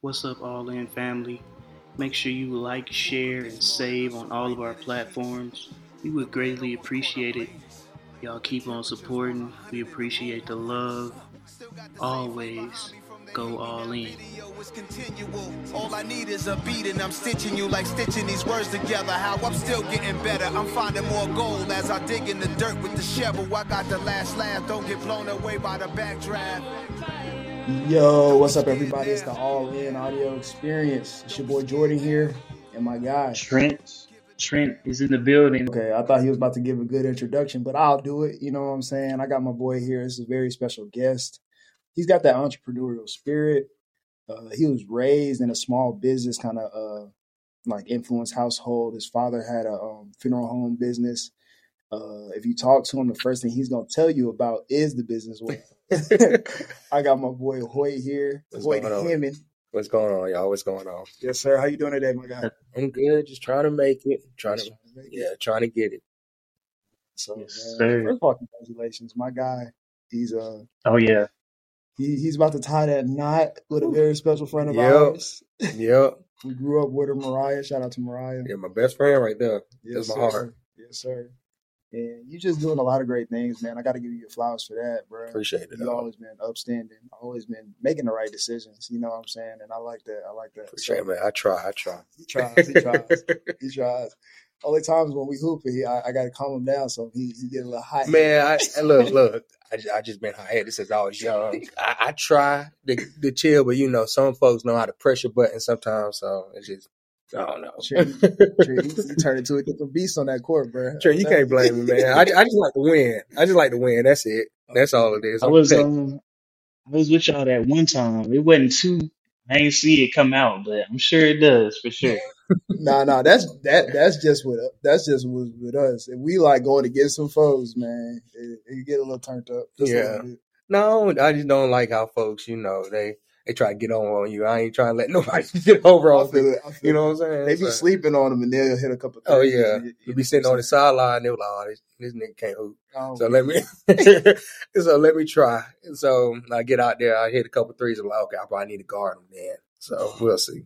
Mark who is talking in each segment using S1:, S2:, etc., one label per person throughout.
S1: What's up, All In family? Make sure you like, share, and save on all of our platforms. We would greatly appreciate it. Y'all keep on supporting. We appreciate the love. Always go all in.
S2: All I need is a beat and I'm stitching you like stitching these words together. How I'm still getting better. I'm finding more gold as I dig in the dirt with the shovel. I got the last laugh. Don't get blown away by the backdraft.
S3: Yo, what's up, everybody? It's the All In Audio Experience. It's your boy Jordan here, and my guy
S1: Trent. Trent is in the building.
S3: Okay, I thought he was about to give a good introduction, but I'll do it. You know what I'm saying? I got my boy here. This is a very special guest. He's got that entrepreneurial spirit. Uh, he was raised in a small business kind of uh, like influence household. His father had a um, funeral home business. Uh, if you talk to him, the first thing he's gonna tell you about is the business world. I got my boy Hoyt here,
S4: What's
S3: Hoyt
S4: going on?
S3: Hammond.
S4: What's going on, y'all? What's going on?
S3: Yes, sir. How you doing today, my guy?
S4: I'm good. Just trying to make it. Trying to, yeah, trying to get it.
S3: So,
S1: Yes,
S3: man,
S1: sir.
S3: first of all, congratulations, my guy. He's uh
S1: Oh yeah.
S3: he, he's about to tie that knot with a very special friend of
S4: Yep.
S3: ours.
S4: Yep.
S3: We grew up with her, Mariah. Shout out to Mariah.
S4: Yeah, my best friend right there.
S3: Yes,
S4: That's my
S3: sir.
S4: heart.
S3: Yes, sir. And you just doing a lot of great things, man. I got to give you your flowers for that, bro.
S4: Appreciate it.
S3: You always been upstanding, always been making the right decisions. You know what I'm saying? And I like that. I like that.
S4: Appreciate
S3: So,
S4: it, man. I try. I try.
S3: He tries. He tries. he tries. Only times when we hoop, he, I, I got to calm him down so he, he get a little hot.
S4: man, I and look, look. I just, I just been hot headed since I was young. I, I try to, to chill, but you know, some folks know how to press your button sometimes. So it's just, I don't know.
S3: Sure. Trey, he, he turned into a different beast on that court, bro.
S4: Trey, you can't blame me, man. I, I just like to win. I just like to win. That's it. That's all it is.
S1: I
S4: I'm
S1: was um I was with y'all that one time. It wasn't too I ain't see it come out, but I'm sure it does for sure.
S3: Nah, nah, that's that. That's just with that's just with, with us. If we like going against some foes, man, it, it get a little turned up. Just a
S4: Yeah.
S3: little bit.
S4: No, I just don't like how folks, you know, they they try to get on on you. I ain't trying to let nobody get over on
S3: feel
S4: me.
S3: it. I feel
S4: You know what I'm saying?
S3: They be
S4: So-
S3: sleeping on them and they'll hit a couple.
S4: Oh yeah,
S3: and it-
S4: you be sitting on the sideline. They were like, "Oh, this, this nigga can't hoop."
S3: Oh,
S4: So let me, so let me try. And so I get out there. I hit a couple threes. I'm like, okay, I probably need to guard him then. So we'll see.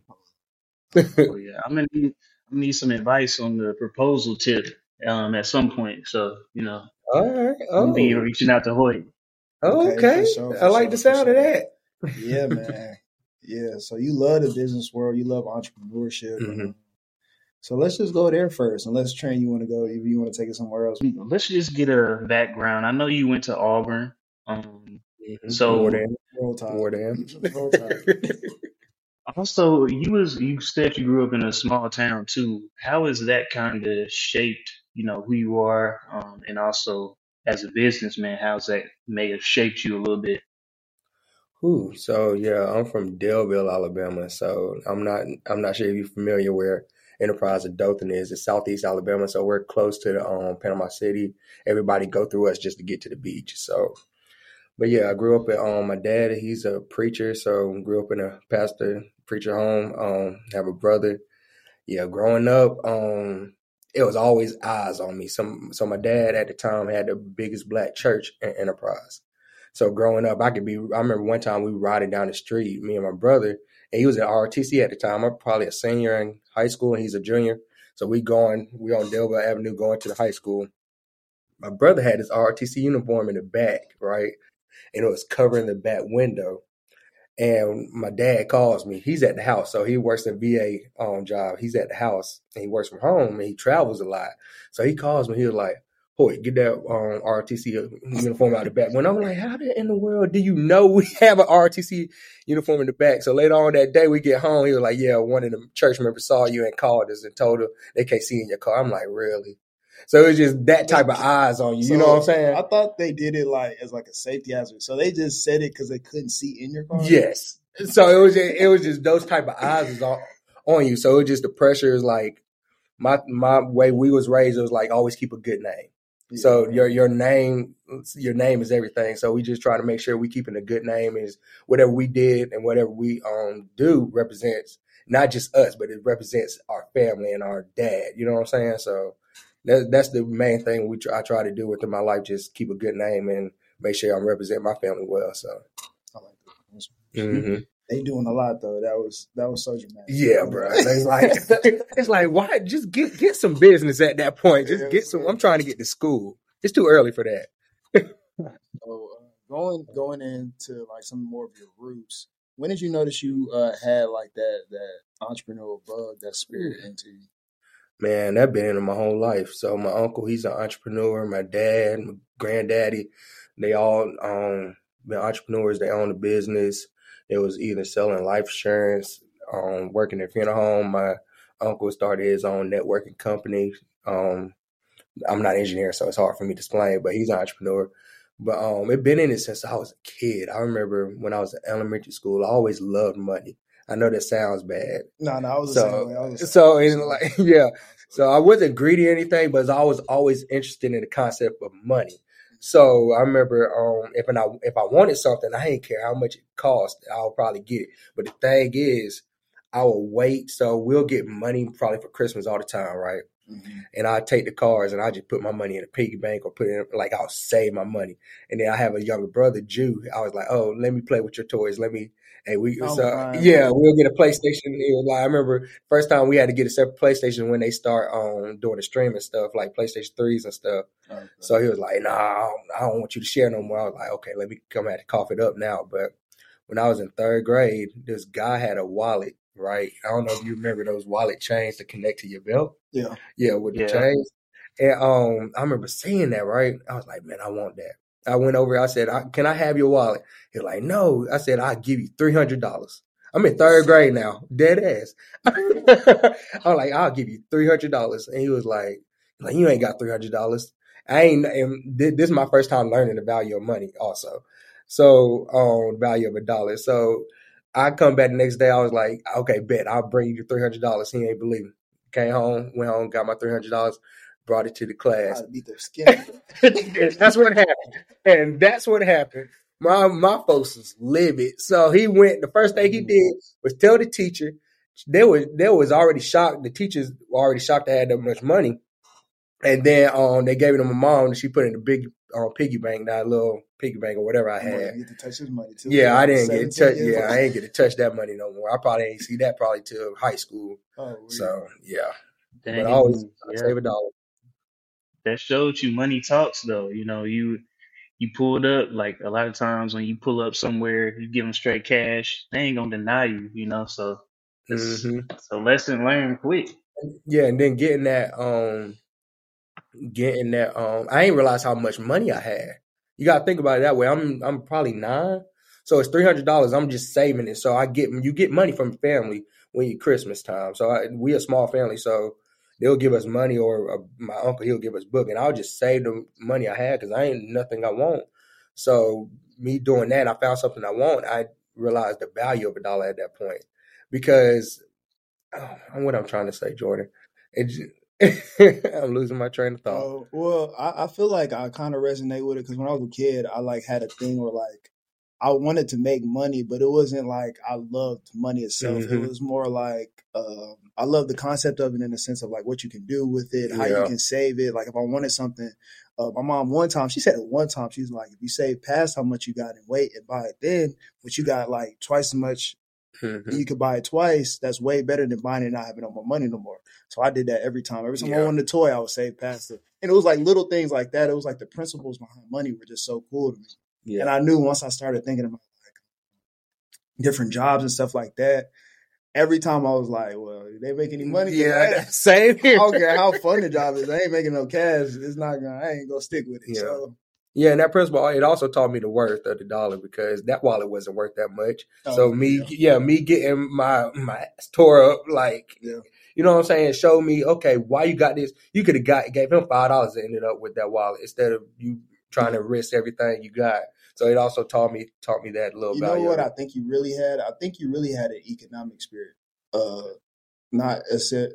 S1: Oh yeah. I'm gonna need I'm gonna need some advice on the proposal tip um at some point. So, you know,
S4: All right.
S1: I'm gonna be
S4: Oh,
S1: reaching out to Hoyt.
S3: Okay,
S4: okay.
S3: for sure, for
S4: I like
S3: sure,
S4: the
S3: for
S4: sound of that.
S3: Yeah, man. Yeah. So you love the business world. You love entrepreneurship.
S4: Mhm.
S3: Um, So let's just go there first, unless Trent, you want to go. If you want to take it somewhere else.
S1: Let's just get a background. I know you went to Auburn. Um
S4: Mhm.
S1: So-
S4: more than
S3: Roll Tide.
S4: more than.
S1: Also, you was you said you grew up in a small town too. How has that kind of shaped, you know, who you are, um, and also as a businessman, how's that may have shaped you a little bit?
S4: Ooh, so yeah, I'm from Daleville, Alabama. So I'm not I'm not sure if you're familiar where Enterprise of Dothan is. It's southeast Alabama, so we're close to the um, Panama City. Everybody go through us just to get to the beach. So, but yeah, I grew up at um my dad. He's a preacher, so grew up in a pastor preacher home. Um, have a brother. Yeah, growing up, um, it was always eyes on me. Some so my dad at the time had the biggest black church in Enterprise. So growing up, I could be. I remember one time we were riding down the street, me and my brother, and he was at ROTC at the time. I'm probably a senior in high school, and he's a junior. So we going, we on Daleville Avenue going to the high school. My brother had his ROTC uniform in the back, right, and it was covering the back window. And my dad calls me. He's at the house, so he works a VA um, job. He's at the house, and he works from home, and he travels a lot. So he calls me. He was like, Boy, get that um, RTC uniform out the back. When I'm like, how the- in the world do you know we have an RTC uniform in the back? So later on that day, we get home. He was like, yeah, one of the church members saw you and called us and told her they can't see in your car. I'm like, really? So it's just that type of eyes on you. You know what I'm saying?
S3: I thought they did it like as like a safety hazard. So they just said it because they couldn't see in your car.
S4: Yes. So it was just, it was just those type of eyes is on, on you. So it was just the pressure is like my my way we was raised. It was like always keep a good name. So your your name your name is everything. So we just try to make sure we keeping a good name is whatever we did and whatever we um do represents not just us, but it represents our family and our dad. You know what I'm saying? So that, that's the main thing we try, I try to do within my life. Just keep a good name and make sure I'm representing my family well. So
S3: I like that.
S4: mhm.
S3: They doing a lot though. That was that was so dramatic.
S4: Yeah, bro. It's like it's like why just get get some business at that point. Just
S3: Yeah,
S4: get some.
S3: man.
S4: I'm trying to get to school. It's too early for that.
S3: So uh, going going into like some more of your roots, when did you notice you uh, had like that that entrepreneurial bug, that spirit into you?
S4: Man, that been in my whole life. So my uncle, he's an entrepreneur. My dad, my granddaddy, they all um been entrepreneurs. They own a business. They was either selling life insurance, um, working in funeral home. My uncle started his own networking company. Um, I'm not an engineer, so it's hard for me to explain, but he's an entrepreneur. But um, it been in it since I was a kid. I remember when I was in elementary school, I always loved money. I know that sounds bad,
S3: No, no, I was
S4: so.
S3: I was
S4: so in like, yeah. So I wasn't greedy or anything, but I was always interested in the concept of money. So I remember, um, if and I if I wanted something, I didn't care how much it cost. I'll probably get it. But the thing is, I will wait. So we'll get money probably for Christmas all the time, right?
S3: Mhm.
S4: and I take the cars and I just put my money in a piggy bank or put it in, like I'll save my money. And then I have a younger brother, Jew. I was like, oh, let me play with your toys. Let me, hey, we,
S3: I'm
S4: so,
S3: crying.
S4: yeah, we'll get a PlayStation. It was like, I remember first time we had to get a separate PlayStation when they start um doing the streaming stuff like PlayStation threes and stuff.
S3: Okay.
S4: So he was like, nah, I don't, I don't want you to share no more. I was like, okay, let me come at to cough it up now. But when I was in third grade, this guy had a wallet, right? I don't know if you remember those wallet chains to connect to your belt.
S3: Yeah.
S4: Yeah, with the
S1: Yeah.
S4: chains. And um, I remember seeing that, right? I was like, man, I want that. I went over, I said, I, can I have your wallet? He's like, no. I said, I'll give you $300. I'm in third grade now, dead ass. I'm like, I'll give you $300. And he was like, like you ain't got $300. I ain't, and thi- this is my first time learning the value of money also. So, um, value of a dollar. So I come back the next day, I was like, okay, bet, I'll bring you $300. He ain't believe me. Came home, went home, got my $300, brought it to the class.
S3: I beat their skin.
S4: that's what happened. And that's what happened. My my folks was livid. So he went the first thing he did was tell the teacher they was they was already shocked. The teachers were already shocked they had that much money. And then um they gave it to my mom and she put it in a big um, piggy bank, that little piggy bank or whatever I
S3: Come on,
S4: had.
S3: you get to touch his money too.
S4: Yeah, I didn't get to touch. Yeah. I ain't get to touch that money no more. I probably ain't see that probably till high school.
S3: Oh, weird.
S4: So yeah,
S1: Dang,
S4: but I always
S1: yeah.
S4: save a dollar.
S1: That showed you money talks though. You know, you you pulled up like a lot of times when you pull up somewhere, you give them straight cash. They ain't gonna deny you. You know, so it's,
S4: hmm
S1: so lesson learned quick.
S4: Yeah, and then getting that um getting that um I ain't realize how much money I had. You gotta think about it that way. I'm I'm probably nine. So it's three hundred dollars. I'm just saving it. So I get you get money from family when you Christmas time. So I, we a small family, so they'll give us money, or uh, my uncle he'll give us book, and I'll just save the money I had because I ain't nothing I want. So me doing that, I found something I want. I realized the value of a dollar at that point because oh, what I'm trying to say, Jordan. I'm losing my train of thought.
S3: Oh well, I, I feel like I kind of resonate with it because when I was a kid, I like had a thing where like I wanted to make money, but it wasn't like I loved money itself. It
S4: Mhm.
S3: was more like um, I love the concept of it in the sense of like what you can do with it, how you can save it. Like if I wanted something, uh, my mom one time she said it one time she's like, if you save past how much you got in weight and buy it then, but you got like twice as much
S4: Mhm.
S3: you could buy it twice. That's way better than buying it and not having no more money no more. So I did that every time. Every time I
S4: Yeah.
S3: wanted a toy, I would save past it. And it was like little things like that. It was like the principles behind money were just so cool to me. And I knew once I started thinking about like different jobs and stuff like that, every time I was like, well, they make any mm, money?
S4: Yeah. Same
S3: I don't care how fun the job is. I ain't making no cash. It's not gonna. I ain't gonna stick with it.
S4: Yeah.
S3: So,
S4: Yeah, and that principle it also taught me the worth of the dollar because that wallet wasn't worth that much.
S3: oh,
S4: so me,
S3: yeah.
S4: yeah. me getting my my ass tore up, like
S3: Yeah.
S4: you know what I'm saying, Show me okay why you got this. You could have got gave him five dollars and ended up with that wallet instead of you trying to risk everything you got. So it also taught me taught me that little
S3: You know what I think you really had? I think you really had an economic spirit. Uh, not a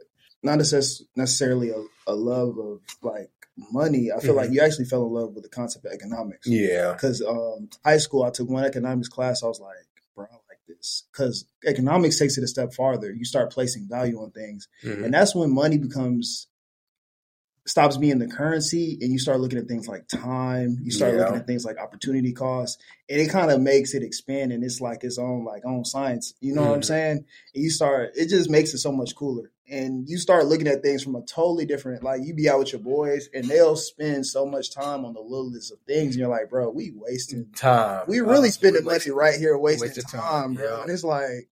S3: not necess- necessarily a, a love of like money. I feel like you actually fell in love with the concept of economics.
S4: Mm-hmm. yeah,
S3: Because um, high school, I took one economics class. I was like, bro, I like this. Because economics takes it a step farther. You start placing value on things,
S4: Mhm.
S3: and that's when money becomes stops being the currency and you start looking at things like time you start
S4: Yeah.
S3: looking at things like opportunity cost, and it kind of makes it expand and it's like its own like own science you know what i'm
S4: Mhm.
S3: saying and you start it just makes it so much cooler and you start looking at things from a totally different like you be out with your boys and they'll spend so much time on the littlest of things and you're like bro we wasting
S4: Time.
S3: we really
S4: Uh,
S3: spending money right here wasting time,
S4: time,
S3: bro
S4: yeah.
S3: and it's like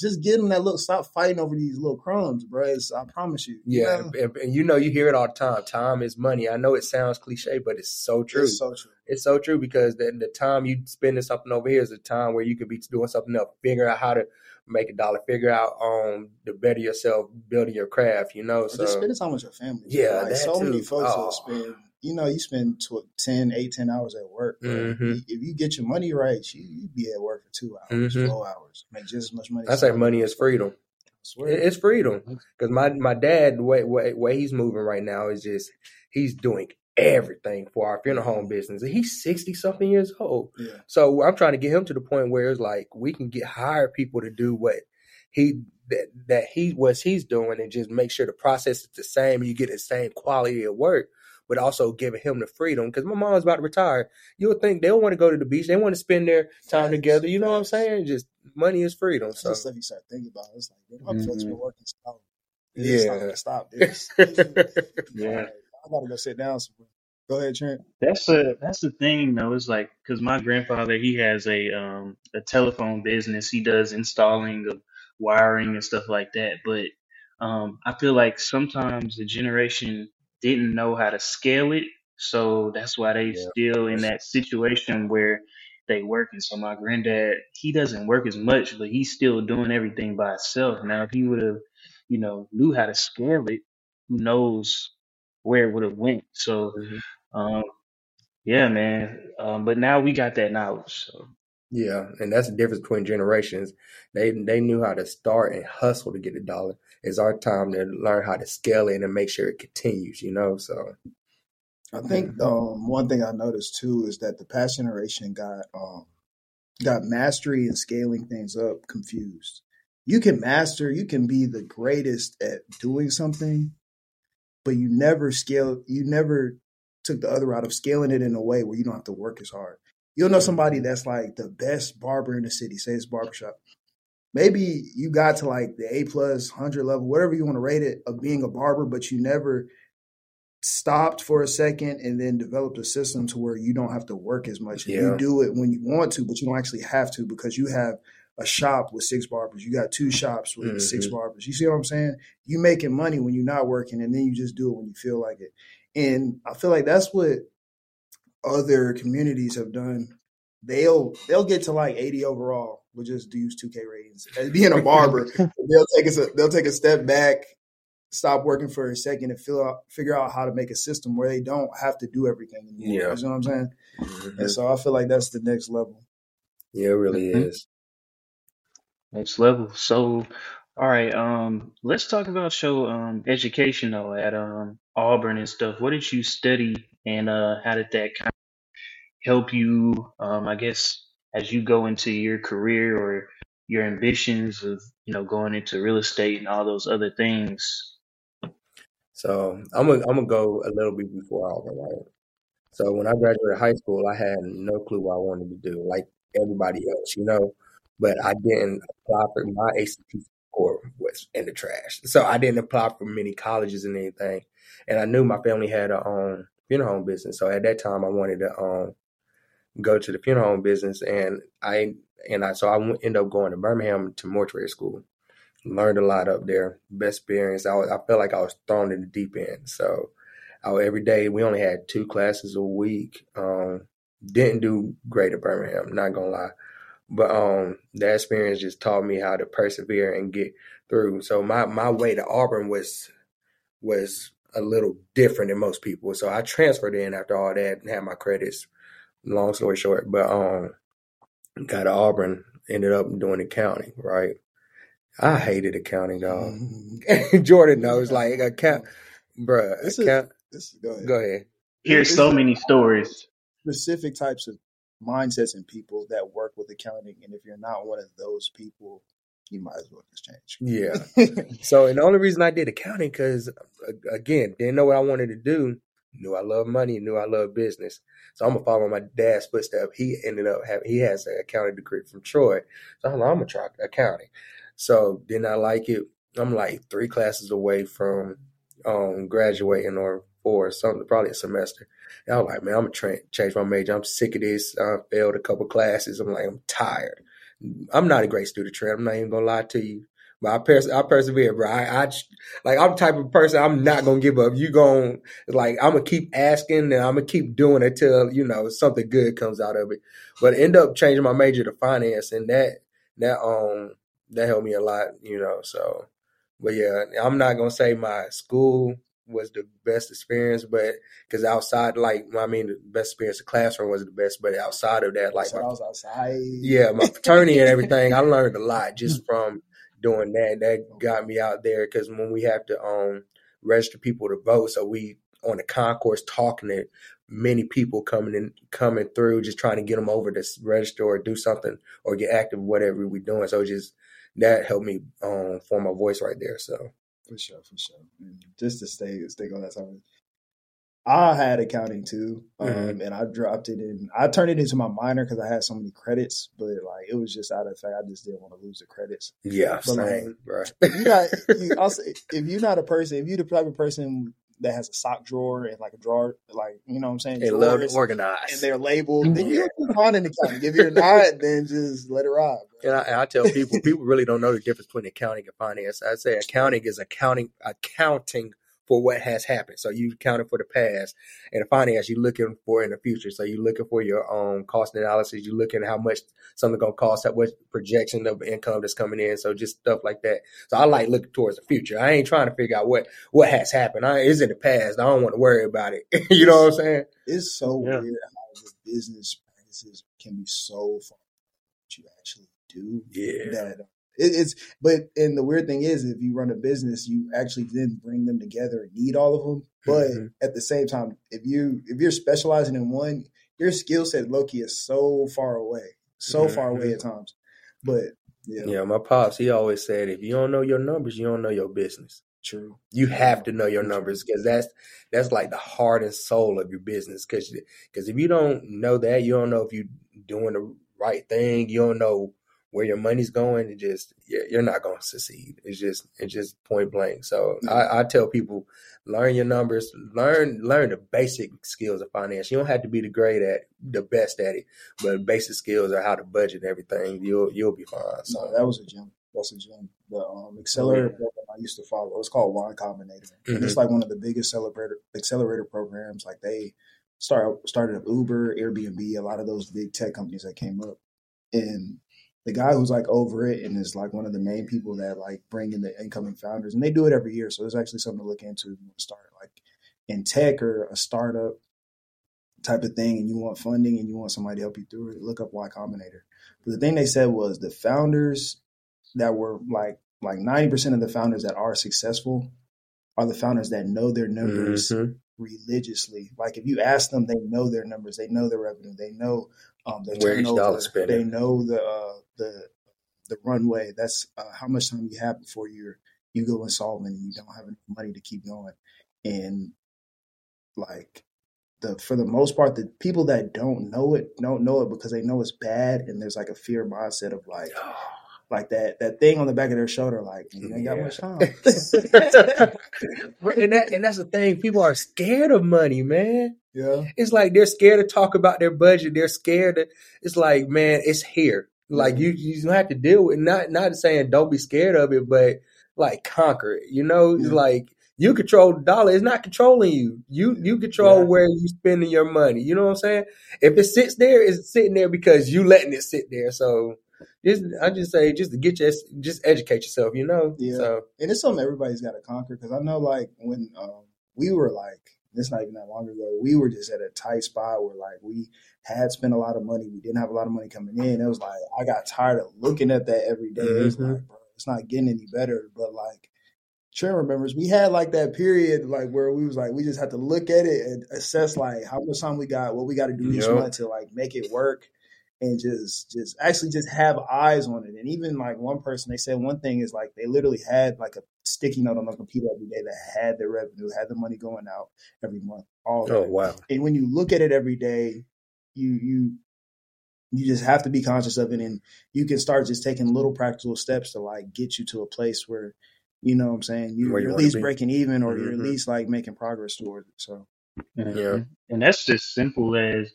S3: just get them that look stop fighting over these little crumbs bro it's, i promise you you
S4: Yeah,
S3: know?
S4: and, and you know you hear it all the time. Time is money. I know it sounds cliche, but it's so true.
S3: it's so true
S4: It's so true because then the time you spending something over here is a time where you could be doing something else, figure out how to make a dollar, figure out um to better yourself, building your craft. You know,
S3: Or
S4: so
S3: just spending time with your family.
S4: Yeah,
S3: like so many
S4: too.
S3: folks will
S4: Oh.
S3: spend. You know, you spend tw- 10, 8, 10 hours at work. bro.
S4: Mhm.
S3: If you get your money right, you you be at work for two hours,
S4: Mhm.
S3: four hours, make just as much money.
S4: I say money is freedom.
S3: I swear.
S4: It- It's freedom because my my dad the way, way way he's moving right now is just he's doing everything for our funeral home business. And he's sixty something years old.
S3: yeah,
S4: So I'm trying to get him to the point where it's like we can get hire people to do what he that that he was he's doing and just make sure the process is the same. You get the same quality of work, but also giving him the freedom. Because my mom's about to retire. You'll think they'll want to go to the beach. They want to spend their time
S3: Facts,
S4: together. You know what I'm saying? Just money is freedom.
S3: that's
S4: So
S3: the stuff you start thinking about. It's like, man, my folks
S1: Mhm.
S3: been working so. It's
S4: Yeah.
S3: not gonna stop this.
S1: Yeah.
S3: I gotta go sit down somewhere. Go ahead, Trent.
S1: That's a that's the thing though. It's like because my grandfather he has a um a telephone business. He does installing of wiring and stuff like that. But um I feel like sometimes the generation didn't know how to scale it, so that's why they
S4: Yeah.
S1: still in that situation where they working. So my granddad he doesn't work as much, but he's still doing everything by himself. Now if he would have you know knew how to scale it, who knows where it would have went. So.
S4: Mhm.
S1: Um, yeah, man. Um, but now we got that knowledge. So
S4: Yeah, and that's the difference between generations. They they knew how to start and hustle to get a dollar. It's our time to learn how to scale it and make sure it continues. You know, so
S3: I think um, one thing I noticed too is that the past generation got um, got mastery and scaling things up confused. You can master, you can be the greatest at doing something, but you never scale. You never took the other route of scaling it in a way where you don't have to work as hard. You'll know somebody that's like the best barber in the city, say it's barbershop. Maybe you got to like the A plus hundred level, whatever you want to rate it, of being a barber, but you never stopped for a second and then developed a system to where you don't have to work as much.
S4: Yeah.
S3: You do it when you want to, but you don't actually have to because you have a shop with six barbers. You got two shops with six
S4: Mhm.
S3: barbers. You see what I'm saying? You making money when you're not working and then you just do it when you feel like it. And I feel like that's what other communities have done. They'll they'll get to like 80 overall with just dudes 2K ratings. As being a barber, they'll take us a, they'll take a step back, stop working for a second, and figure out figure out how to make a system where they don't have to do everything anymore.
S4: Yeah.
S3: You know what I'm saying?
S4: Mhm.
S3: And so I feel like that's the next level.
S4: yeah, it really
S1: Mhm.
S4: is.
S1: next level. So, all right. Um, let's talk about your um education though at um Auburn and stuff. What did you study, and uh, how did that kind of help you? Um, I guess as you go into your career or your ambitions of you know going into real estate and all those other things.
S4: So I'm gonna I'm gonna go a little bit before Auburn, right? So when I graduated high school, I had no clue what I wanted to do, like everybody else, you know. But I didn't apply for my ACT score was in the trash, so I didn't apply for many colleges and anything. And I knew my family had a um, funeral home business, so at that time I wanted to um go to the funeral home business, and I and I so I ended up going to Birmingham to mortuary school. Learned a lot up there. Best experience. I was, I felt like I was thrown in the deep end. So I, every day we only had two classes a week. Um, didn't do great at Birmingham. Not gonna lie, but um, that experience just taught me how to persevere and get through. So my my way to Auburn was was a little different than most people. So I transferred in after all that and had my credits. Long story short, but um, got to Auburn. Ended up doing accounting. Right. I hated accounting, dog. Jordan knows, like account, bruh.
S3: This is-
S4: Account.
S3: This, go ahead.
S4: Go ahead.
S1: Here's so many stories.
S3: specific types of mindsets and people that work with accounting. And if you're not one of those people, you might as well just change.
S4: Yeah. So, and the only reason I did accounting because again, didn't know what I wanted to do. Knew I love money, knew I love business. So I'm gonna follow my dad's footsteps. He ended up having he has an accounting degree from Troy. So I'm like, I'm gonna try accounting. So didn't I like it? I'm like three classes away from um, graduating or four, something, probably a semester. And I was like, man, I'm gonna change my major. I'm sick of this. I failed a couple classes. I'm like, I'm tired. I'm not a great student, Trent. I'm not even gonna lie to you. But I, pers- I persevere, bro. I, I like I'm the type of person I'm not gonna give up. You gonna like I'm gonna keep asking and I'm gonna keep doing it till you know something good comes out of it. But end up changing my major to finance, and that that um that helped me a lot, you know. So, but yeah, I'm not gonna say my school was the best experience, but because outside, like I mean, the best experience, the classroom was the best, but outside of that, like
S3: so
S4: my,
S3: I was outside.
S4: yeah, my fraternity and everything, I learned a lot just from doing that. That got me out there because when we have to um register people to vote, so we on the concourse talking to many people coming in, coming through, just trying to get them over to register or do something or get active, whatever we're doing. So just that helped me um form my voice right there. So
S3: for sure, for sure. And Just to stay stay on that topic. I had accounting too, um, mm-hmm. and I dropped it and I turned it into my minor because I had so many credits, but like it was just out of fact. I just didn't want to lose the credits.
S4: Yeah,
S3: but
S4: same,
S3: like, you got, you also, if you're not a person, if you're the type of person that has a sock drawer and like a drawer, like you know what I'm saying,
S4: they love to organize
S3: and they're labeled. Then you can an accounting. If you're not, then just let it ride.
S4: And I, and I, tell people, people really don't know the difference between accounting and finance. I say accounting is accounting, accounting for what has happened. So you accounting for the past, and the finance you're looking for in the future. So you're looking for your own cost analysis. You're looking at how much something gonna cost, at what projection of income that's coming in. So just stuff like that. So I like looking towards the future. I ain't trying to figure out what what has happened. I it's in the past. I don't want to worry about it. you know what I'm saying?
S3: It's so yeah. weird how the business practices can be so far what you actually do.
S4: Yeah.
S3: That it, it's but and the weird thing is, if you run a business, you actually then bring them together and need all of them. But mm-hmm. at the same time, if you if you're specializing in one, your skill set, lowkey, is so far away, so mm-hmm. far away at times. But yeah,
S4: yeah, my pops, he always said, if you don't know your numbers, you don't know your business.
S3: True.
S4: You have to know your numbers because that's that's like the heart and soul of your business. Because because if you don't know that, you don't know if you're doing the right thing. You don't know where your money's going, it just you're not going to succeed. It's just it's just point blank. So mm-hmm. I, I, tell people learn your numbers, learn learn the basic skills of finance. You don't have to be the great at the best at it, but basic skills are how to budget everything. You'll you'll be fine. So
S3: no, that was a gem. That's a gem. The um, accelerator oh, yeah. program I used to follow. It's called Y Combinator, mm-hmm. and it's like one of the biggest accelerator accelerator programs. Like they start started up Uber, Airbnb, a lot of those big tech companies that came up, and the guy who's like over it and is like one of the main people that like bring in the incoming founders and they do it every year so it's actually something to look into to start like in tech or a startup type of thing and you want funding and you want somebody to help you through it look up y combinator but the thing they said was the founders that were like like 90% of the founders that are successful are the founders that know their numbers mm-hmm. religiously like if you ask them they know their numbers they know their revenue they know um, the
S4: Where turnover,
S3: they know the uh, the the runway. That's uh, how much time you have before you you go insolvent and you don't have enough money to keep going. And like the for the most part, the people that don't know it don't know it because they know it's bad, and there's like a fear mindset of like. Like that that thing on the back of their shoulder, like you ain't got yeah. much time.
S4: and that and that's the thing. People are scared of money, man.
S3: Yeah.
S4: It's like they're scared to talk about their budget. They're scared. To, it's like, man, it's here. Like you, you have to deal with not not saying don't be scared of it, but like conquer it. You know, yeah. like you control the dollar. It's not controlling you. You you control yeah. where you spending your money. You know what I'm saying? If it sits there, it's sitting there because you letting it sit there. So just I just say just to get your just educate yourself. You know.
S3: Yeah.
S4: So
S3: and it's something everybody's got to conquer because I know like when um, we were like it's not even that long ago. We were just at a tight spot where like we had spent a lot of money. We didn't have a lot of money coming in. It was like I got tired of looking at that every day. Mm-hmm. It's like, bro, it's not getting any better. But like Trent remembers, we had like that period like where we was like we just had to look at it and assess like how much time we got, what we got to do each yep. month to like make it work. And just just actually just have eyes on it. And even like one person, they said one thing is like they literally had like a sticky note on their computer every day that had their revenue, had the money going out every month, all
S4: Oh
S3: that.
S4: wow.
S3: And when you look at it every day, you you you just have to be conscious of it and you can start just taking little practical steps to like get you to a place where you know what I'm saying you,
S4: Where you
S3: you're at least breaking even or you're at
S4: Mhm.
S3: least like making progress towards it. So
S4: Yeah.
S1: And that's just simple as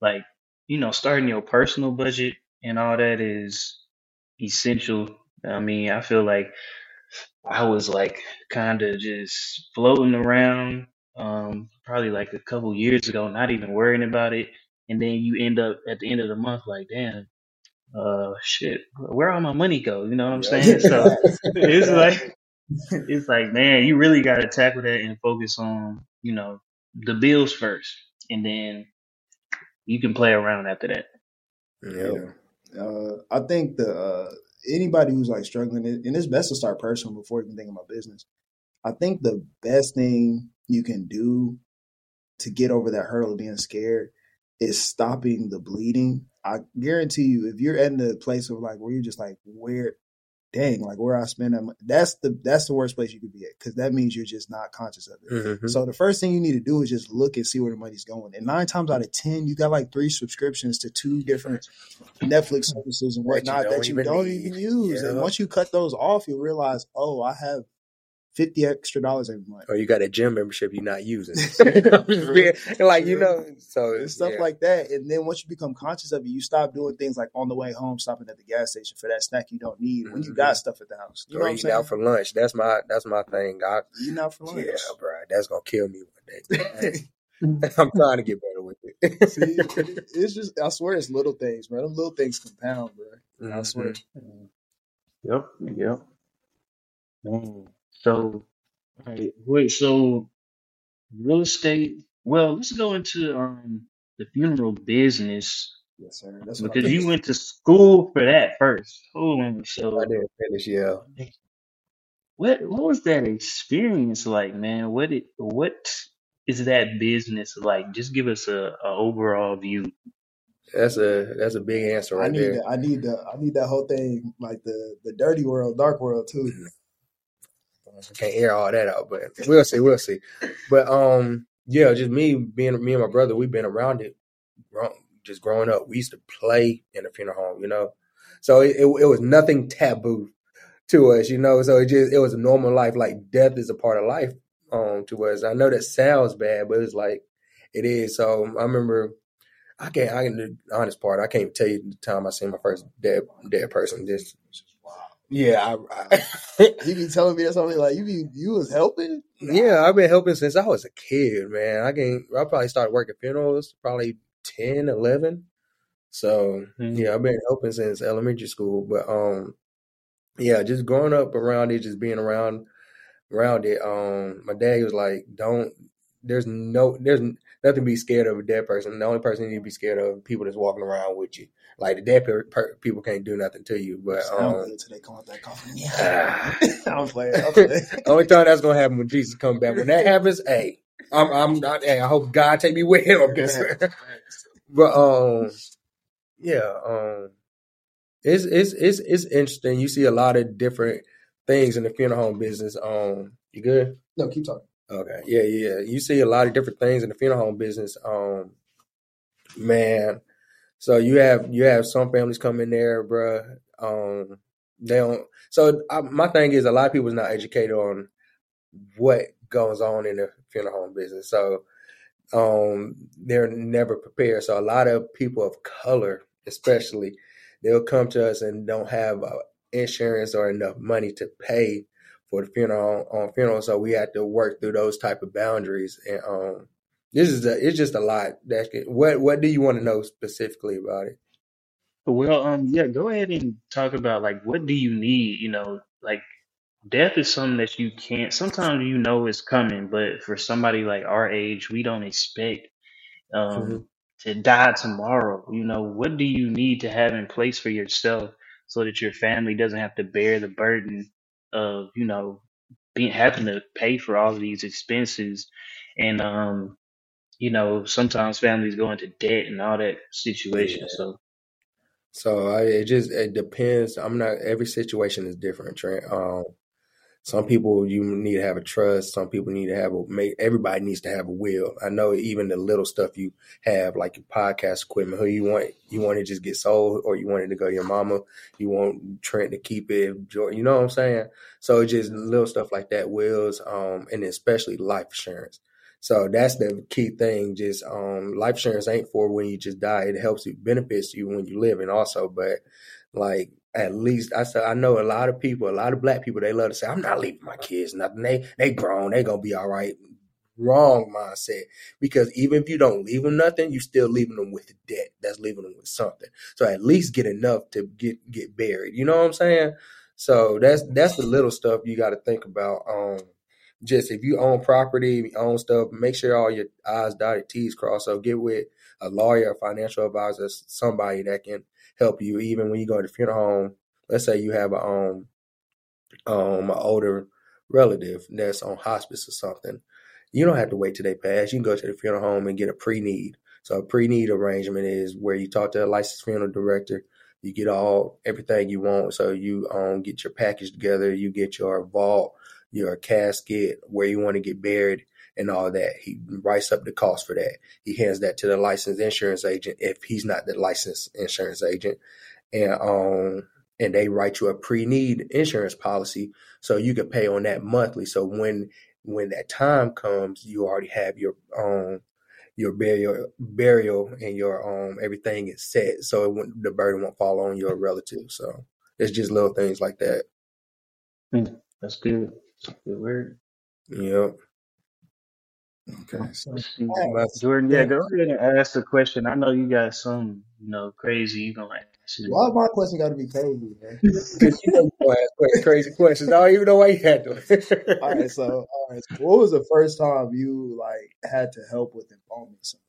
S1: like, you know, starting your personal budget and all that is essential. I mean, I feel like I was like kind of just floating around, um, probably like a couple years ago, not even worrying about it. And then you end up at the end of the month like, damn, uh, shit, where all my money go? You know what I'm saying? So it's like, it's like, man, you really got to tackle that and focus on, you know, the bills first, and then you can play around after that.
S4: Yep.
S3: yeah, uh, I think the uh, anybody who's like struggling, and it's best to start personal before even thinking about business. I think the best thing you can do to get over that hurdle of being scared is stopping the bleeding. I guarantee you, if you're in the place of like where you're just like, where, dang, like where I spend that, money, that's the that's the worst place you could be at because that means you're just not conscious of it.
S4: Mhm.
S3: So the first thing you need to do is just look and see where the money's going. And nine times out of ten, you got like three subscriptions to two different Netflix services and
S4: That you
S3: whatnot
S4: don't
S3: that you
S4: even
S3: don't even use. And once you cut those off, you'll realize, oh, I have fifty extra dollars every month.
S4: Or you got a gym membership you're not using. like you know, so
S3: and stuff
S4: yeah.
S3: like that. And then once you become conscious of it, you stop doing things like on the way home, stopping at the gas station for that snack you don't need when you
S4: Mhm.
S3: got stuff at the house. You know
S4: or
S3: what
S4: eating out for lunch. That's my that's my thing. I,
S3: Eating out for lunch.
S4: yeah, bro, that's gonna kill me one day. I'm trying to get better with it.
S3: See, it's just I swear it's little things, man. Them little things compound, bro. I swear.
S4: Mhm.
S1: Yep, yep. Man. So, all right, wait. So, real estate. Well, let's go into um the funeral business
S3: Yes, sir. That's what I'm
S1: because you
S3: thinking.
S1: went to school for that first. Hold on.
S4: I
S1: So,
S4: didn't finish. Yeah,
S1: what what was that experience like, man? What it what is that business like? Just give us a, a overall view.
S4: that's a that's a big answer
S3: I
S4: right
S3: need
S4: there.
S3: that. I need the. I need that whole thing, like the the dirty world, dark world too.
S4: Can't air all that out, but we'll see, we'll see. But um, yeah, just me being me and my brother, we've been around it, just growing up. We used to play in a funeral home, you know, so it, it, it was nothing taboo to us, you know. So it just it was a normal life. Like death is a part of life um to us. I know that sounds bad, but it's like it is. So I remember. I can't. I can. The honest part. I can't tell you the time I seen my first dead dead person. Just yeah, I, I
S3: He be telling me that something like you be you was helping.
S4: Yeah, I've been helping since I was a kid, man. I can I probably started working funerals probably 10, 11. So
S1: Mhm.
S4: yeah, I've been helping since elementary school. But um yeah, just growing up around it, just being around around it. Um my dad was like, Don't there's no there's nothing to be scared of a dead person. The only person you need to be scared of are people that's walking around with you. Like the dead per, per, people can't do nothing to you. But um
S3: good till they come out that coffin.
S4: ah,
S3: I'm playing. I'm playing.
S4: only time that's gonna happen when Jesus comes back. When that happens, hey, I'm I'm not. Hey, I hope God take me with him. but um, yeah, um, it's it's it's it's interesting. You see a lot of different things in the funeral home business. Um, you good?
S3: No, keep talking.
S4: Okay, yeah, yeah. You see a lot of different things in the funeral home business. Um, man, so you have you have some families come in there, bruh. Um, they don't. So I, my thing is, a lot of people's not educated on what goes on in the funeral home business. So um, they're never prepared. So a lot of people of color, especially, they'll come to us and don't have uh, insurance or enough money to pay for the funeral on funeral. So we had to work through those type of boundaries. And um, this is a, it's just a lot. That can, what what do you want to know specifically about it?
S1: Well, um, yeah, go ahead and talk about like what do you need? You know, like death is something that you can't. Sometimes you know it's coming, but for somebody like our age, we don't expect um to die tomorrow. You know, what do you need to have in place for yourself so that your family doesn't have to bear the burden of you know being having to pay for all of these expenses and um you know sometimes families go into debt and all that situation.
S4: Yeah.
S1: So
S4: So I, it just it depends. I'm not every situation is different. Trent. Um, some people you need to have a trust. Some people need to have a make. Everybody needs to have a will. I know even the little stuff you have, like your podcast equipment, who you want, you want to just get sold, or you want it to go to your mama. You want Trent to keep it. You know what I'm saying? So just little stuff like that, wills, um, and especially life insurance. So that's the key thing. Just um, life insurance ain't for when you just die. It helps you, benefits you when you live, and also, but like at least I said I know a lot of people, a lot of black people, they love to say, I'm not leaving my kids nothing. They they grown, they gonna be all right. Wrong mindset. Because even if you don't leave them nothing, you're still leaving them with the debt. That's leaving them with something. So at least get enough to get get buried. You know what I'm saying? So that's that's the little stuff you got to think about. Um, just if you own property, own stuff, make sure all your I's dotted, T's crossed. So get with a lawyer, a financial advisor, somebody that can help you even when you go to funeral home. Let's say you have a um um an older relative that's on hospice or something. You don't have to wait till they pass. You can go to the funeral home and get a pre-need. So a pre-need arrangement is where you talk to a licensed funeral director. You get all everything you want. So you um get your package together. You get your vault, your casket, where you want to get buried, and all that. He writes up the cost for that. He hands that to the licensed insurance agent if he's not the licensed insurance agent, and um and they write you a pre-need insurance policy so you can pay on that monthly. So when when that time comes, you already have your um your burial burial and your um everything is set, so it the burden won't fall on your relative. So it's just little things like that.
S1: Mm, that's good. Good word.
S4: Yep.
S3: Okay, so
S1: Jordan, yeah, go ahead and ask the question. I know you got some, you know, crazy. You gonna like
S3: why my question got to be crazy, man?
S4: Because you know you ask crazy questions. I don't even know why you had
S3: to. all right, so all right. So what was the first time you like had to help with embalming something?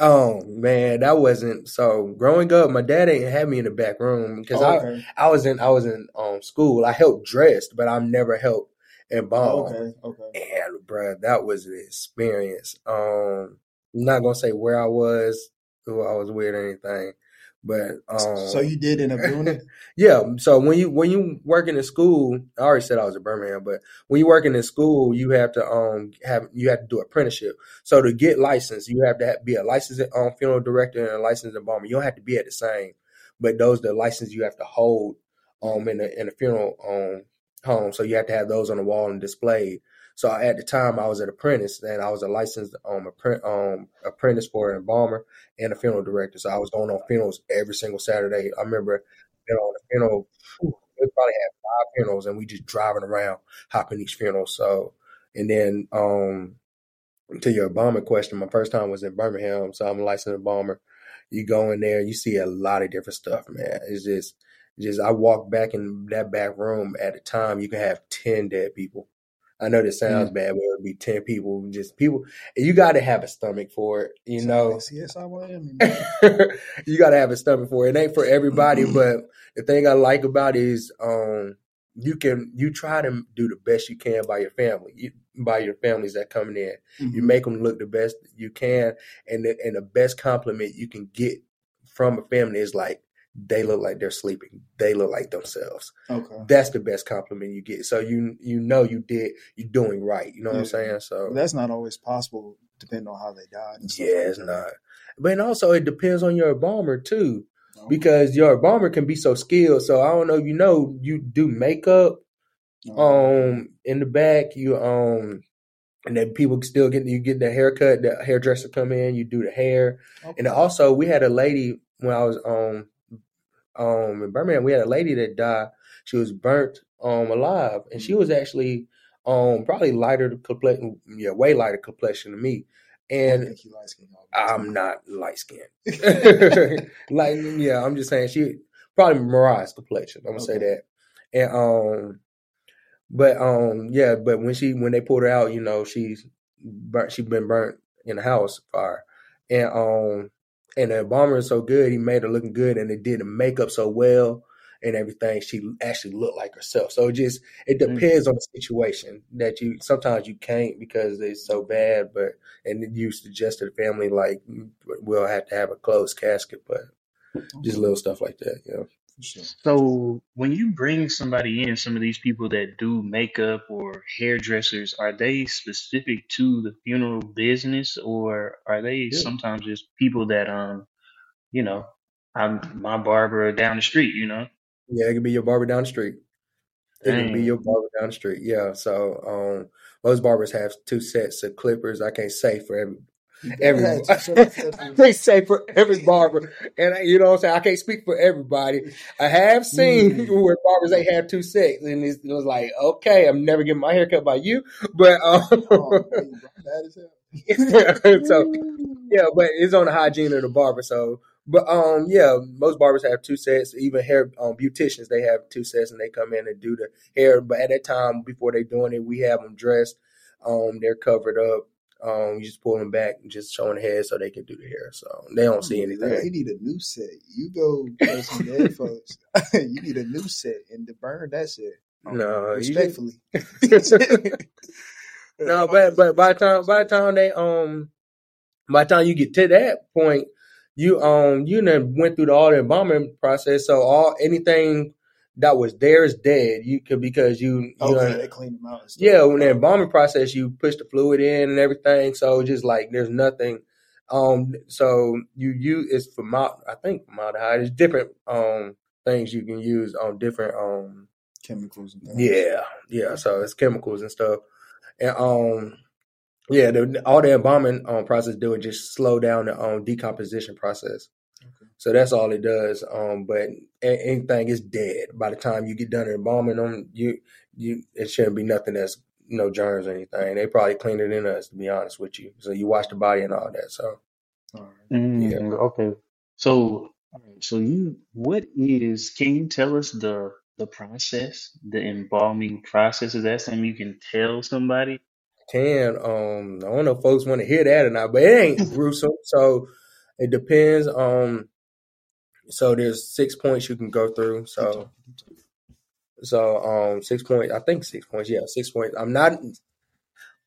S4: Oh man, that wasn't so. Growing up, my dad ain't had me in the back room because oh, okay. I I was in I was in um school. I helped dressed, but I've never helped embalm. Oh, okay, okay. And bro, that was an experience. Um, I'm not gonna say where I was, who I was with, or anything. But um,
S3: so you did end up doing it.
S4: yeah. So when you when you working in school, I already said I was at Birmingham, but when you working in school, you have to um have you have to do apprenticeship. So to get licensed, you have to have, be a licensed um, funeral director and a licensed embalmer. You don't have to be at the same, but those are the license you have to hold um in the in a funeral um home. So you have to have those on the wall and displayed. So at the time, I was an apprentice, and I was a licensed um, um, apprentice for an embalmer and a funeral director. So I was going on funerals every single Saturday. I remember being on a funeral. we probably had five funerals, and we just driving around, hopping each funeral. So, and then um, to your embalming question, my first time was in Birmingham, so I'm a licensed embalmer. You go in there, you see a lot of different stuff, man. It's just, just I walk back in that back room at a time, you can have ten dead people I know this sounds mm. bad, but it would be ten people. Just people. You got to have a stomach for it. You know.
S3: Yes, I am.
S4: you got to have a stomach for it. It ain't for everybody, but the thing I like about it is, um, you can you try to do the best you can by your family, you, by your families that coming in. Mm-hmm. You make them look the best you can, and the, and the best compliment you can get from a family is like they look like they're sleeping. They look like themselves. Okay. That's the best compliment you get. So you you know you did you're doing right. You know yeah. what I'm saying? So
S3: that's not always possible depending on how they died.
S4: yeah, like it's that. not. But also it depends on your embalmer too. Okay. Because your embalmer can be so skilled. So I don't know you know you do makeup okay. um in the back, you um and then people still get you get the haircut, the hairdresser come in, you do the hair. And also we had a lady when I was um um in Birmingham, we had a lady that died. She was burnt um alive, and she was actually um probably lighter complexion, yeah, way lighter complexion than me. And I'm not light skinned. like yeah, I'm just saying she probably Mariah's complexion. I'm gonna okay. say that. And um but um yeah, but when she when they pulled her out, you know, she's burnt she been burnt in the house fire. And um and the embalmer is so good, he made her looking good, and it did the makeup so well and everything. She actually looked like herself. So it just it mm. depends mm-hmm. on the situation that you sometimes you can't because it's so bad. But and you suggest to the family like we'll have to have a closed casket, but just little stuff like that. Yeah.
S3: For sure.
S1: So when you bring somebody in, some of these people that do makeup or hairdressers, are they specific to the funeral business or are they
S3: Yeah.
S1: sometimes just people that um, you know, I'm my barber down the street, you know?
S4: Yeah, it could be your barber down the street. It could be
S1: Dang.
S4: your barber down the street. Yeah. So um most barbers have two sets of clippers. I can't say for every every
S3: Yeah, to show the-
S4: I can't say for every barber. And I- you know what I'm saying? I can't speak for everybody. I have seen
S3: Mm.
S4: where barbers they have two sets and it's, it was like, okay, I'm never getting my hair cut by you. But um
S3: Oh,
S4: so yeah, but it's on the hygiene of the barber. So, but um, yeah, most barbers have two sets. Even hair um, beauticians, they have two sets, and they come in and do the hair. But at that time, before they doing it, we have them dressed. Um, they're covered up. Um, you just pull them back and just showing the head so they can do the hair. So they don't see anything.
S3: he need a new set. You go some dead folks. you need a new set and to burn that set.
S4: No,
S3: respectfully.
S4: no, but but by the time by the time they um by the time you get to that point, you um you done went through the, all the embalming process. So all anything that was there is dead. You could because you you
S3: Okay,
S4: done-
S3: they clean them out. And stuff.
S4: yeah when the embalming process you push the fluid in and everything. So just like there's nothing. Um, so you use it's formal. I think formaldehyde. There's different um things you can use on different um
S3: chemicals and
S4: yeah, yeah. So it's chemicals and stuff, and um, yeah, the, all the embalming um process do is just slow down the um decomposition process. So that's all it does. Um, but a- anything is dead by the time you get done embalming them. You you it shouldn't be nothing that's no germs or anything. They probably clean it in us to be honest with you. So you wash the body and all that. So
S3: All right.
S1: Mm,
S4: Yeah.
S1: Okay. So, all right, so you, what is, can you tell us the the process, the embalming process? Is that something you can tell somebody?
S4: can um I don't know if folks want to hear that or not, but it ain't gruesome. So it depends. Um, so there's six points you can go through. So so um six points. I think six points. Yeah, six points. I'm not.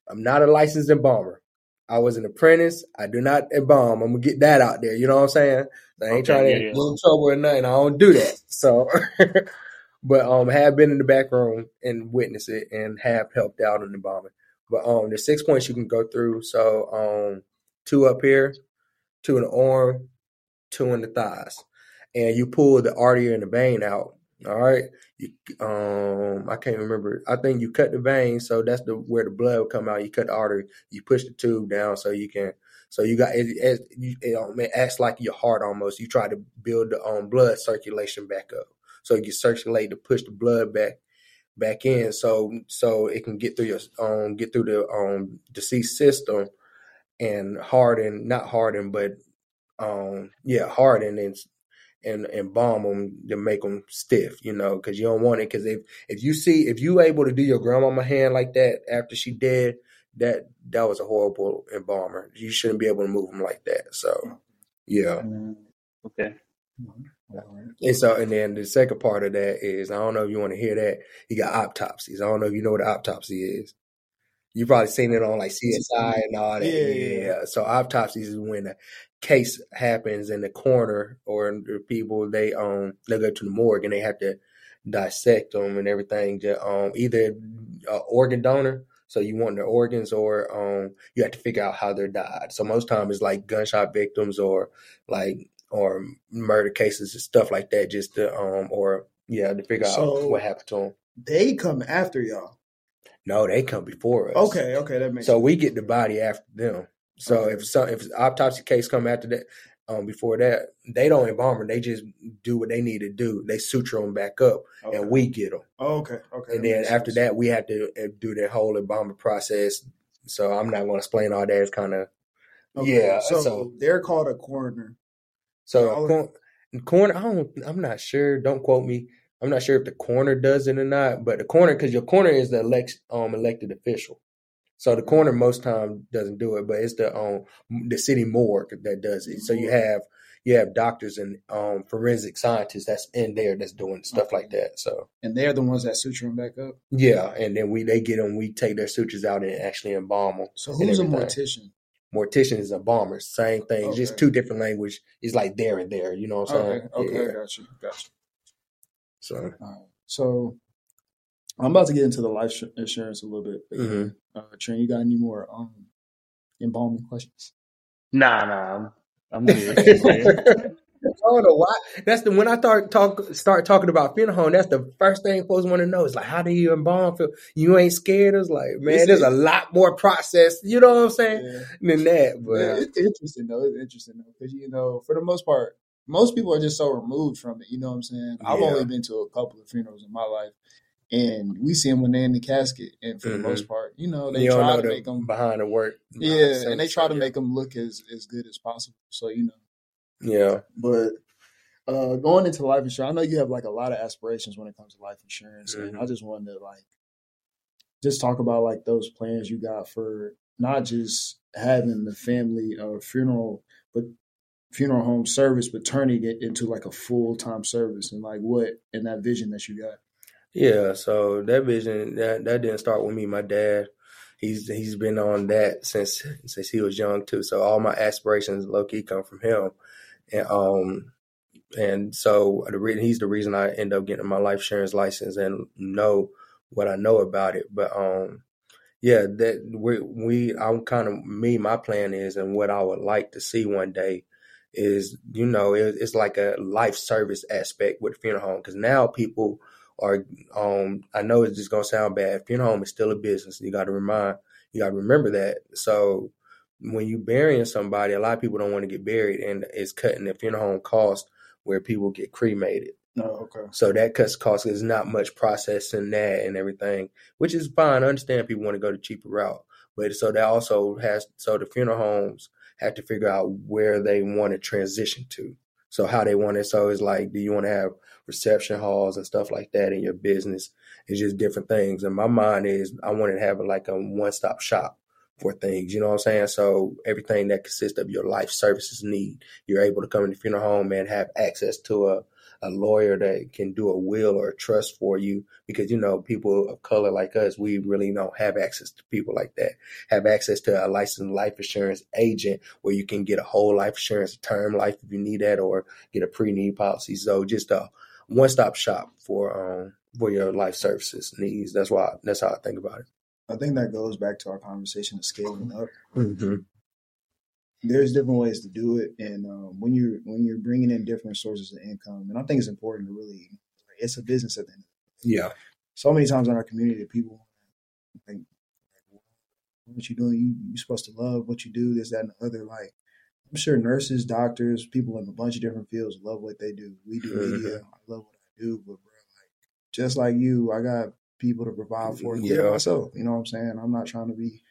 S4: I'm not a licensed embalmer. I was an apprentice. I do not embalm. I'm gonna get that out there. You know what I'm saying? I ain't
S1: Okay,
S4: trying to
S1: yeah,
S4: get in trouble or nothing. I don't do that. So, but um, have been in the back room and witnessed it and have helped out in the embalming. But um, there's six points you can go through. So um, two up here, two in the arm, two in the thighs, and you pull the artery and the vein out. All right. You, um, I can't remember. I think you cut the vein, so that's the where the blood will come out. You cut the artery. You push the tube down, so you can. So you got it. It, it, um, it acts like your heart almost. You try to build the um, blood circulation back up, so you circulate to push the blood back back in, so so it can get through your um get through the um deceased system and harden, not harden, but um yeah harden and and and bomb them to make them stiff, you know, because you don't want it. Because if if you see if you able to do your grandmama hand like that after she dead, that that was a horrible embalmer. You shouldn't be able to move them like that. So yeah,
S1: Mm, Okay.
S4: And so and then the second part of that is I don't know if you want to hear that. You got autopsies. I don't know if you know what an autopsy is. You probably seen it on like CSI and all that.
S3: Yeah,
S4: Yeah. So autopsies is when a case happens in the coroner or the people they um they go to the morgue and they have to dissect them and everything. Ju- Um, either uh, organ donor, so you want their organs, or um you have to figure out how they died. So most time it's like gunshot victims or like or murder cases and stuff like that, just to um or yeah to figure
S3: So-
S4: out what happened to them.
S3: They come after y'all.
S4: No, they come before us.
S3: Okay, okay, that makes
S4: So
S3: sense.
S4: we get the body after them. So
S3: Okay.
S4: if some if autopsy case come after that, um, before that, they don't embalm them. They just do what they need to do. They suture them back up,
S3: okay.
S4: and we get them.
S3: okay, okay.
S4: and then after
S3: sense.
S4: that, we have to uh, do the whole embalming process. So I'm not going to explain all that. It's kind of
S3: Okay,
S4: yeah.
S3: So,
S4: So
S3: they're called a coroner.
S4: so a corner. I don't. I'm not sure. Don't quote me. I'm not sure if the corner does it or not. But the corner because your corner is the elect, um, elected official. So the corner most time doesn't do it, but it's the um the city morgue that does it. So you have you have doctors and um forensic scientists that's in there that's doing stuff like that. So
S3: And they're the ones that suture them back up.
S4: yeah, and then we they get them, we take their sutures out and actually embalm them.
S3: So who's a mortician?
S4: mortician is embalmer. Same thing,
S3: Okay.
S4: just two different language. It's like there and there. You know what I'm saying?
S3: Okay, okay,
S4: Yeah.
S3: got you, got you.
S4: So
S3: All right. So I'm about to get into the life sh- insurance a little bit.
S4: Mhm.
S3: Uh, Trent, you got any more um embalming questions?
S1: Nah, nah, I'm, I'm good. man.
S4: I don't know why. That's the when I start talk start talking about funeral home. That's the first thing folks want to know. Is like, how do you embalm? Feel? You ain't scared? It's like, man,
S3: It's-
S4: there's a lot more process. You know what I'm saying?
S3: Yeah.
S4: Than that, but
S3: Yeah, it's interesting though. It's interesting though because you know, for the most part, most people are just so removed from it. You know what I'm saying? I've only been to a couple of funerals in my life, and we see them when they're in the casket. And for
S4: Mhm.
S3: the most part, you know, they
S4: you
S3: try
S4: know
S3: to make them,
S4: behind the work.
S3: yeah, and they try to
S4: Yeah.
S3: make them look as as good as possible. So you know,
S4: Yeah.
S3: but. Uh, going into life insurance, I know you have like a lot of aspirations when it comes to life insurance, and
S4: Mhm.
S3: I just wanted to like just talk about like those plans you got for not just having the family uh, funeral, but funeral home service, but turning it into like a full time service, and like what and that vision that you got.
S4: Yeah, so that vision that that didn't start with me. My dad, he's he's been on that since since he was young too. So all my aspirations, low key, come from him, and um, and so the re- he's the reason I end up getting my life insurance license and know what I know about it. But um, yeah, that we we I'm kind of me. My plan is, and what I would like to see one day is, you know, it, it's like a life service aspect with funeral home because now people are um I know it's just gonna sound bad. Funeral home is still a business. You gotta remind you gotta remember that. So when you burying somebody, a lot of people don't want to get buried and it's cutting the funeral home cost where people get cremated.
S3: Oh, okay.
S4: So that cuts costs. There's not much process in that and everything, which is fine. I understand people want to go the cheaper route, but so that also has so the funeral homes have to figure out where they want to transition to. So how they want it. So it's like, do you want to have reception halls and stuff like that in your business? It's just different things. And my mind is I want to have like a one stop shop for things. You know what I'm saying? So everything that consists of your life services need, you're able to come in the funeral home and have access to a a lawyer that can do a will or a trust for you because you know people of color like us we really don't have access to people like that have access to a licensed life insurance agent where you can get a whole life insurance term life if you need that or get a pre-need policy so just a one-stop shop for um for your life services needs that's why that's how i think about it
S3: I think that goes back to our conversation of scaling up.
S4: mm-hmm.
S3: There's different ways to do it, and um, when you're when you're bringing in different sources of income, and I think it's important to really, it's a business at the end.
S4: yeah
S3: So many times in our community, people think, "What you doing? You you supposed to love what you do, this, that, and the other." Like, I'm sure nurses, doctors, people in a bunch of different fields love what they do. We do media. I love what I do, but bro, like, just like you, I got people to provide for,
S4: Yeah.
S3: myself. You know what I'm saying? I'm not trying to be,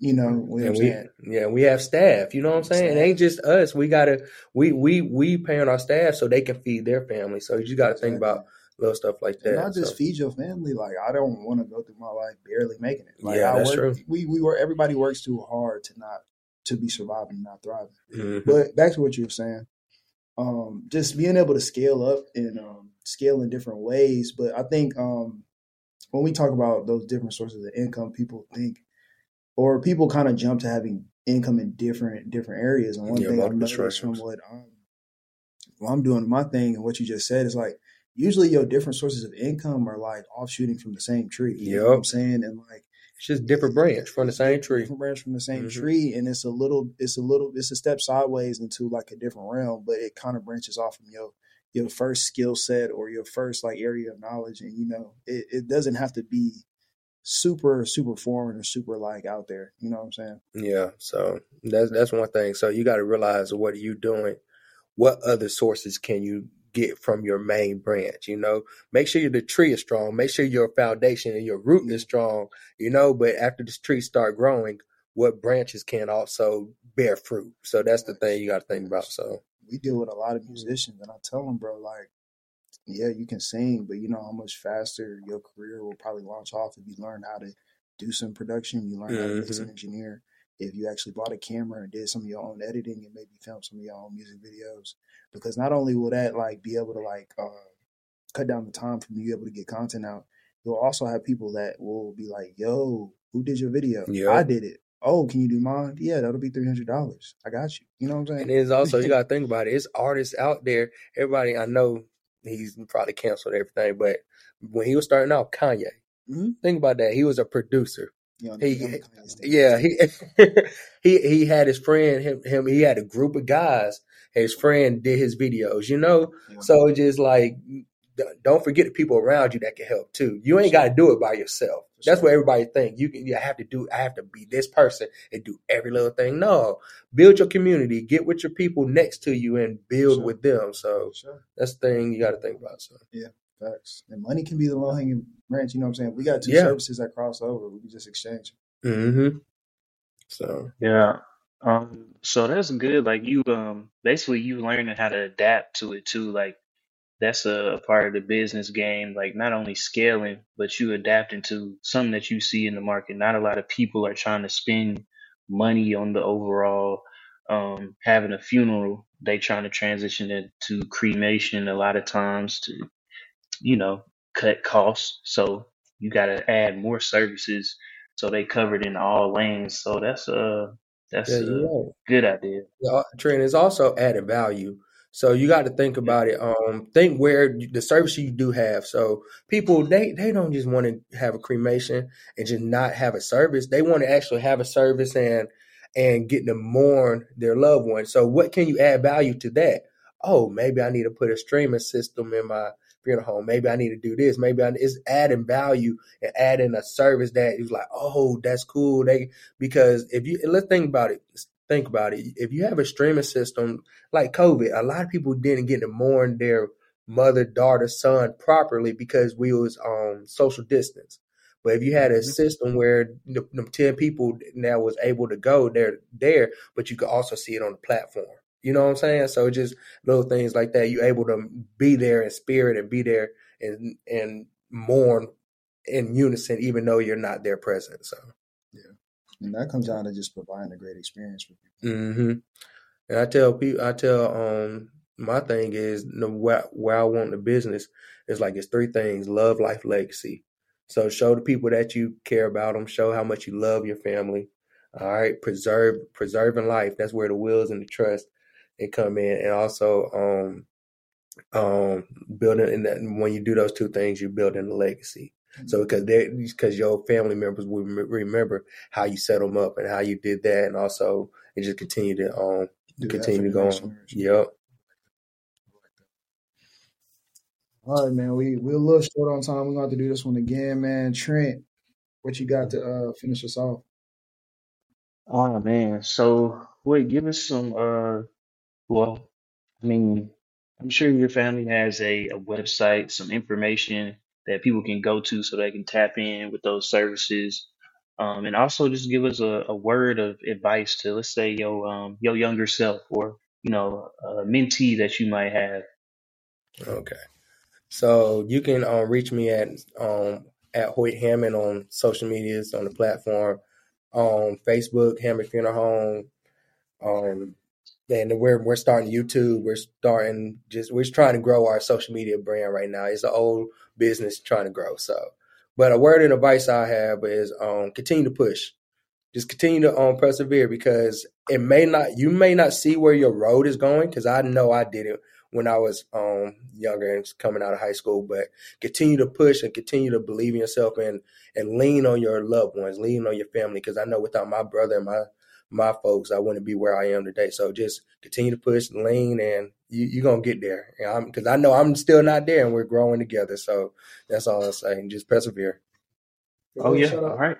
S3: you know,
S4: we
S3: saying.
S4: yeah we have staff you know what i'm saying it ain't just us we gotta we we we paying our staff so they can feed their family so you gotta think about little stuff like
S3: And
S4: that
S3: not just
S4: so.
S3: feed your family. Like I don't want to go through my life barely making it. Like
S4: Yeah,
S3: I
S4: that's
S3: work,
S4: true.
S3: we we were everybody works too hard to not to be surviving, not thriving.
S4: Mhm.
S3: But back to what you were saying, um, just being able to scale up and um, scale in different ways. But I think um, when we talk about those different sources of income, people think, or people kind of jump to having income in different different areas. And one
S4: Yeah,
S3: thing I've noticed from what um, well, I'm doing my thing and what you just said is like usually your different sources of income are like offshooting from the same tree. You know what I'm saying? And like
S4: it's just different branch from the same tree
S3: different branch from the same
S4: Mhm.
S3: tree, and it's a little, it's a little, it's a step sideways into like a different realm, but it kind of branches off from your your first skill set or your first like area of knowledge, and you know, it, it doesn't have to be super super foreign or super like out there. You know what I'm saying?
S4: yeah so that's that's one thing. So you got to realize what are you doing? What other sources can you get from your main branch you know? Make sure the tree is strong. Make sure your foundation and your root is strong you know? But after this tree start growing what branches can also bear fruit. So that's the thing you got to think about so.
S3: We deal with a lot of musicians, and I tell them, bro, like, yeah, you can sing, but you know how much faster your career will probably launch off if you learn how to do some production, you learn how to mix and engineer. If you actually bought a camera and did some of your own editing and maybe filmed some of your own music videos, because not only will that like be able to like uh, cut down the time from you able to get content out, you'll also have people that will be like, "Yo, who did your video?
S4: Yeah.
S3: I did it. oh, can you do mine? Yeah, that'll be three hundred dollars. I got you. You know what I'm saying?
S4: And it's also you gotta think about it. It's artists out there. Everybody I know he's probably canceled everything, but when he was starting out, Kanye.
S3: Mhm.
S4: Think about that. He was a producer.
S3: Know,
S4: He-
S3: I'm a Kanye stan.
S4: Yeah, he he he had his friend him him he had a group of guys. His friend did his videos, you know.
S3: Yeah.
S4: So just like don't forget the people around you that can help too. You ain't got to do it by yourself.
S3: For
S4: That's what everybody think. You can you have to do. I have to be this person and do every little thing. No, build your community. Get with your people next to you and build
S3: Sure.
S4: with them. So
S3: Sure.
S4: that's the thing you got to think about. So yeah,
S3: Facts. And money can be the low hanging branch. You know what I'm saying? We got two
S4: Yeah.
S3: services that cross over. We can just exchange.
S4: mm-hmm. So
S1: Yeah. Um, so that's good. Like you, um, basically you learning how to adapt to it too. Like that's a, a part of the business game. Like not only scaling, but you adapting to something that you see in the market. Not a lot of people are trying to spend money on the overall, um, having a funeral. They trying to transition it to cremation a lot of times to, you know, cut costs. So you got to add more services so they covered in all lanes. So that's a that's
S4: yeah,
S1: a
S4: right.
S1: good idea.
S4: Yeah, Trent is also added value. So you got to think about it. Um, think where the service you do have. So people they they don't just want to have a cremation and just not have a service. They want to actually have a service and and get to mourn their loved one. So what can you add value to that? Oh, maybe I need to put a streaming system in my funeral home. Maybe I need to do this. Maybe I, it's adding value and adding a service that is like, oh, that's cool. They because if you let's think about it. Think about it. If you have a streaming system like COVID, a lot of people didn't get to mourn their mother, daughter, son properly because we was um social distance. But if you had a
S1: Mhm.
S4: system where the, the ten people now was able to go, they're there, but you could also see it on the platform. You know what I'm saying? So just little things like that. You're able to be there in spirit and be there and and mourn in unison, even though you're not there present. So.
S3: And that comes down to just providing a great experience for people.
S4: Mm-hmm. And I tell people, I tell um, my thing is the where, where I want the business is like it's three things: love, life, legacy. So show the people that you care about them. Show how much you love your family. All right, preserve preserving life. That's where the wills and the trust they come in, and also um, um, building. And that when you do those two things, you build in a legacy. So because they because your family members will rem- remember how you set them up and how you did that, and also it just continue to um
S3: Do that
S4: continue
S3: for
S4: to go on. Yep.
S3: All right, man. We we're a little short on time. We're gonna have to do this one again, man. Trent, what you got to uh finish us off?
S1: Oh man. So wait, give us some uh well, I mean, I'm sure your family has a, a website, some information that people can go to so they can tap in with those services. Um, and also just give us a, a word of advice to let's say your um your younger self or you know a mentee that you might have.
S4: Okay. So you can um, reach me at um at Hoyt Hammond on social medias on the platform, on Facebook, Hammond Funeral Home. Um, and we're we're starting YouTube. We're starting just we're trying to grow our social media brand right now. It's an old business trying to grow. So, but a word and advice I have is um continue to push. Just continue to um persevere because it may not you may not see where your road is going because I know I did it when I was um younger and coming out of high school. But continue to push and continue to believe in yourself and and lean on your loved ones, lean on your family because I know without my brother and my my folks, I wouldn't be where I am today. So just continue to push, lean, and you, you're gonna get there. Because I know I'm still not there, and we're growing together. So that's all I'm saying. Just persevere.
S1: Oh yeah, all right.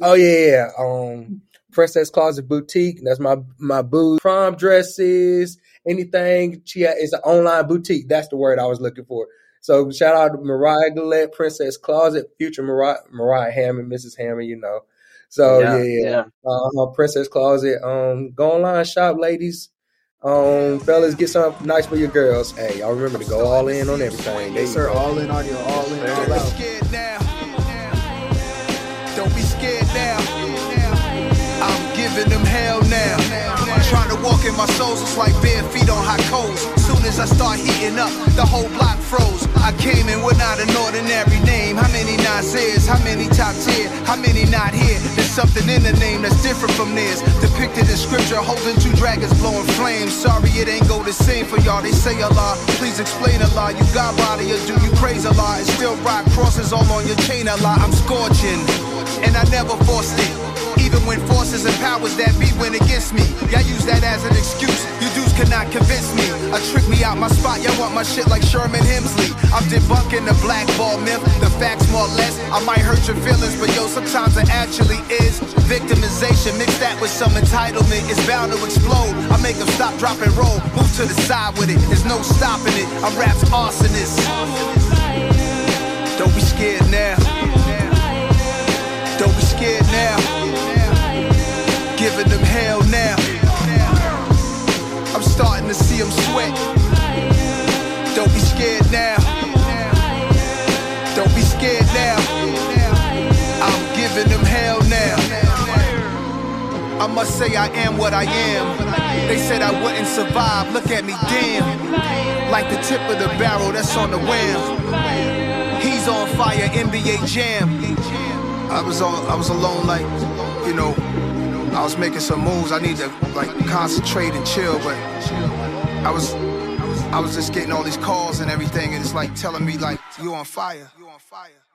S4: Oh yeah, yeah. Um, Princess Closet Boutique. That's my my boo. Prom dresses, anything. She ha- it's an online boutique. That's the word I was looking for. So shout out to Mariah Gillette, Princess Closet, future Mariah, Mariah Hammond, Mrs. Hammond. You know. So yeah, yeah. Uh, Princess Closet. Um, go online shop, ladies. Um, fellas, get something nice for your girls. Hey, y'all remember to go all in on everything. There
S3: Yes, sir. All in audio, all in,
S2: Don't
S3: all
S2: be
S3: out.
S2: scared now. Don't be scared now. I'm giving them hell now. I'm trying to walk in my souls, it's like bare feet on hot coals. Soon as I start heating up, the whole block froze. I came in with not an ordinary name. How many Nasir's? How many top tier? How many not here? There's something in the name that's different from theirs. Depicted in scripture, holding two dragons blowing flames. Sorry, it ain't go the same for y'all. They say a lot. Please explain a lot. You got body or do you praise a lot? And still rock crosses all on your chain a lot. I'm scorching, and I never forced it. Even when forces and powers that be went against me, y'all use that as an excuse. You dudes cannot convince me. I trick me out my spot, y'all want my shit like Sherman Hemsley. I'm debunking the blackball myth, the facts more or less. I might hurt your feelings, but yo, sometimes it actually is. Victimization, mix that with some entitlement, it's bound to explode. I make them stop, drop, and roll. Move to the side with it, there's no stopping it. I'm rap's arsonist. Don't be scared now. Don't be scared now giving them hell now. I'm starting to see them sweat. Don't be scared now. Don't be scared now. I'm giving them hell now. I must say I am what I am. They said I wouldn't survive. Look at me, damn. Like the tip of the barrel that's on the wham. He's on fire, NBA Jam. I was on, I was alone, like you know. I was making some moves. I need to like concentrate and chill, but I was I was just getting all these calls and everything, and it's like telling me like you on fire. You on fire.